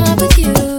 love with you.